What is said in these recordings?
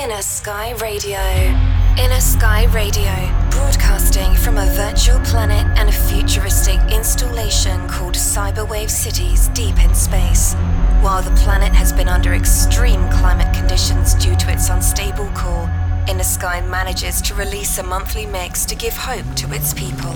Inner Sky Radio. Inner Sky Radio, broadcasting from a virtual planet and a futuristic installation called Cyberwave Cities deep in space. While the planet has been under extreme climate conditions due to its unstable core, Inner Sky manages to release a monthly mix to give hope to its people.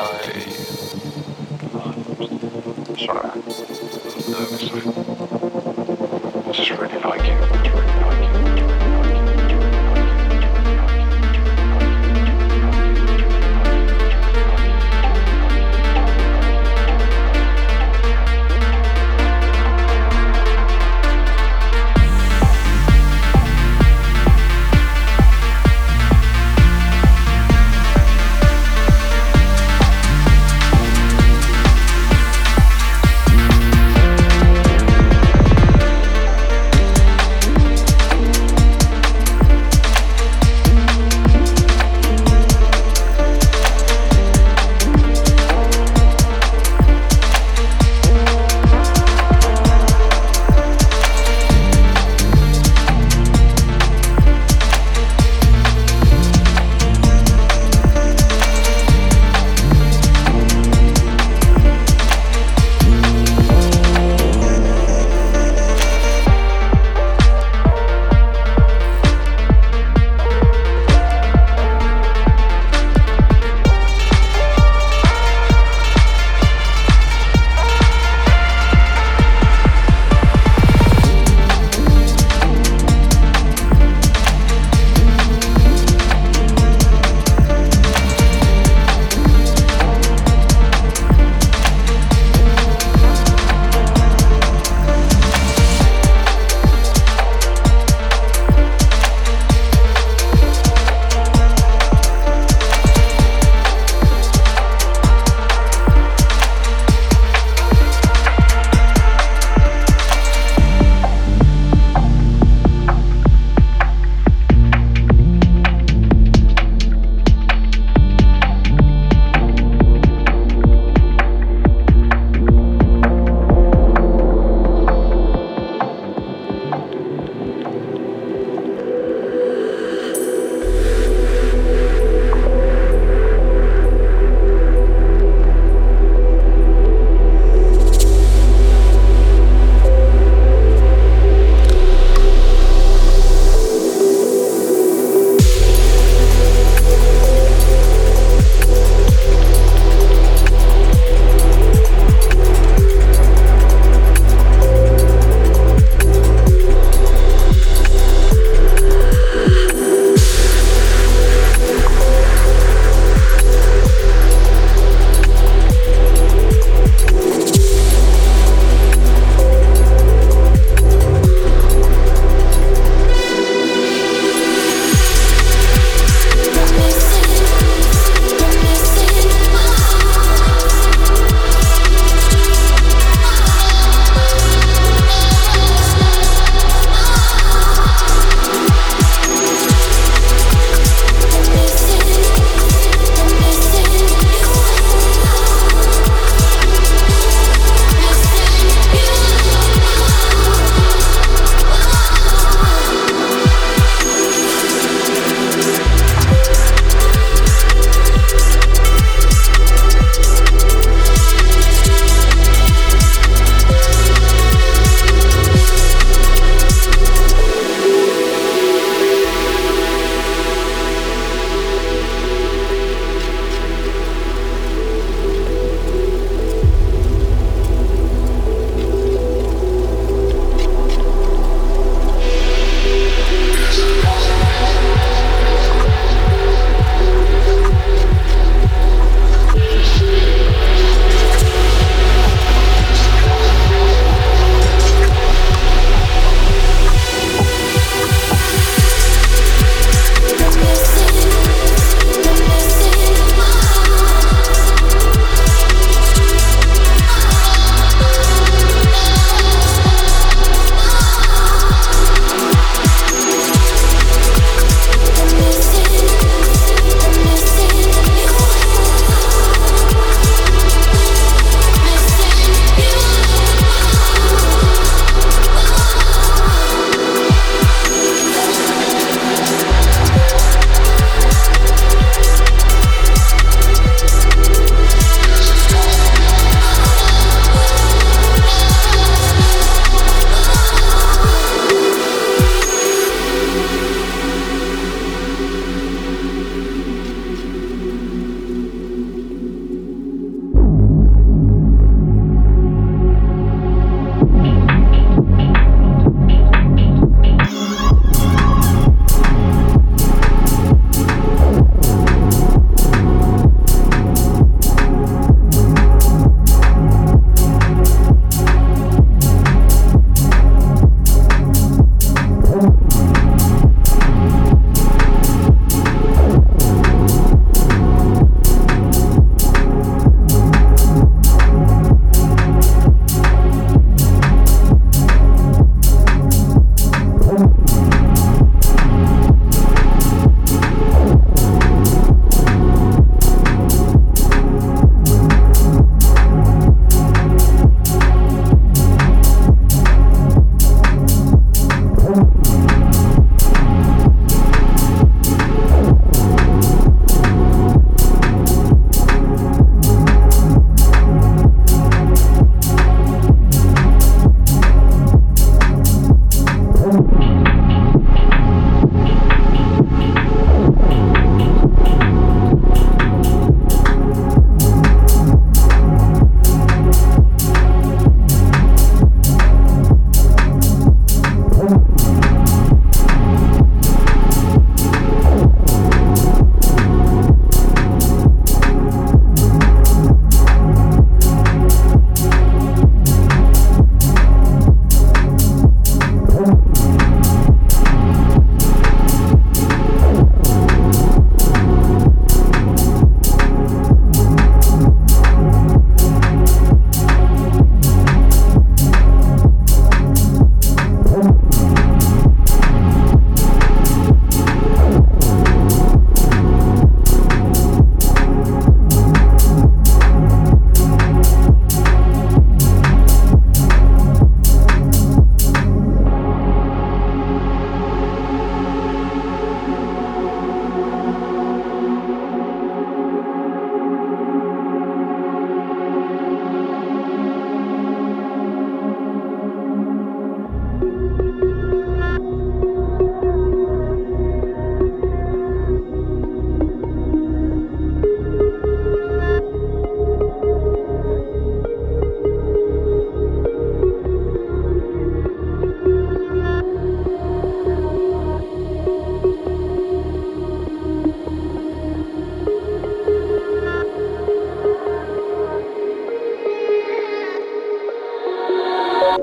I. Sorry. Nervously. This is really like you. It's really like you.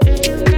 Bye.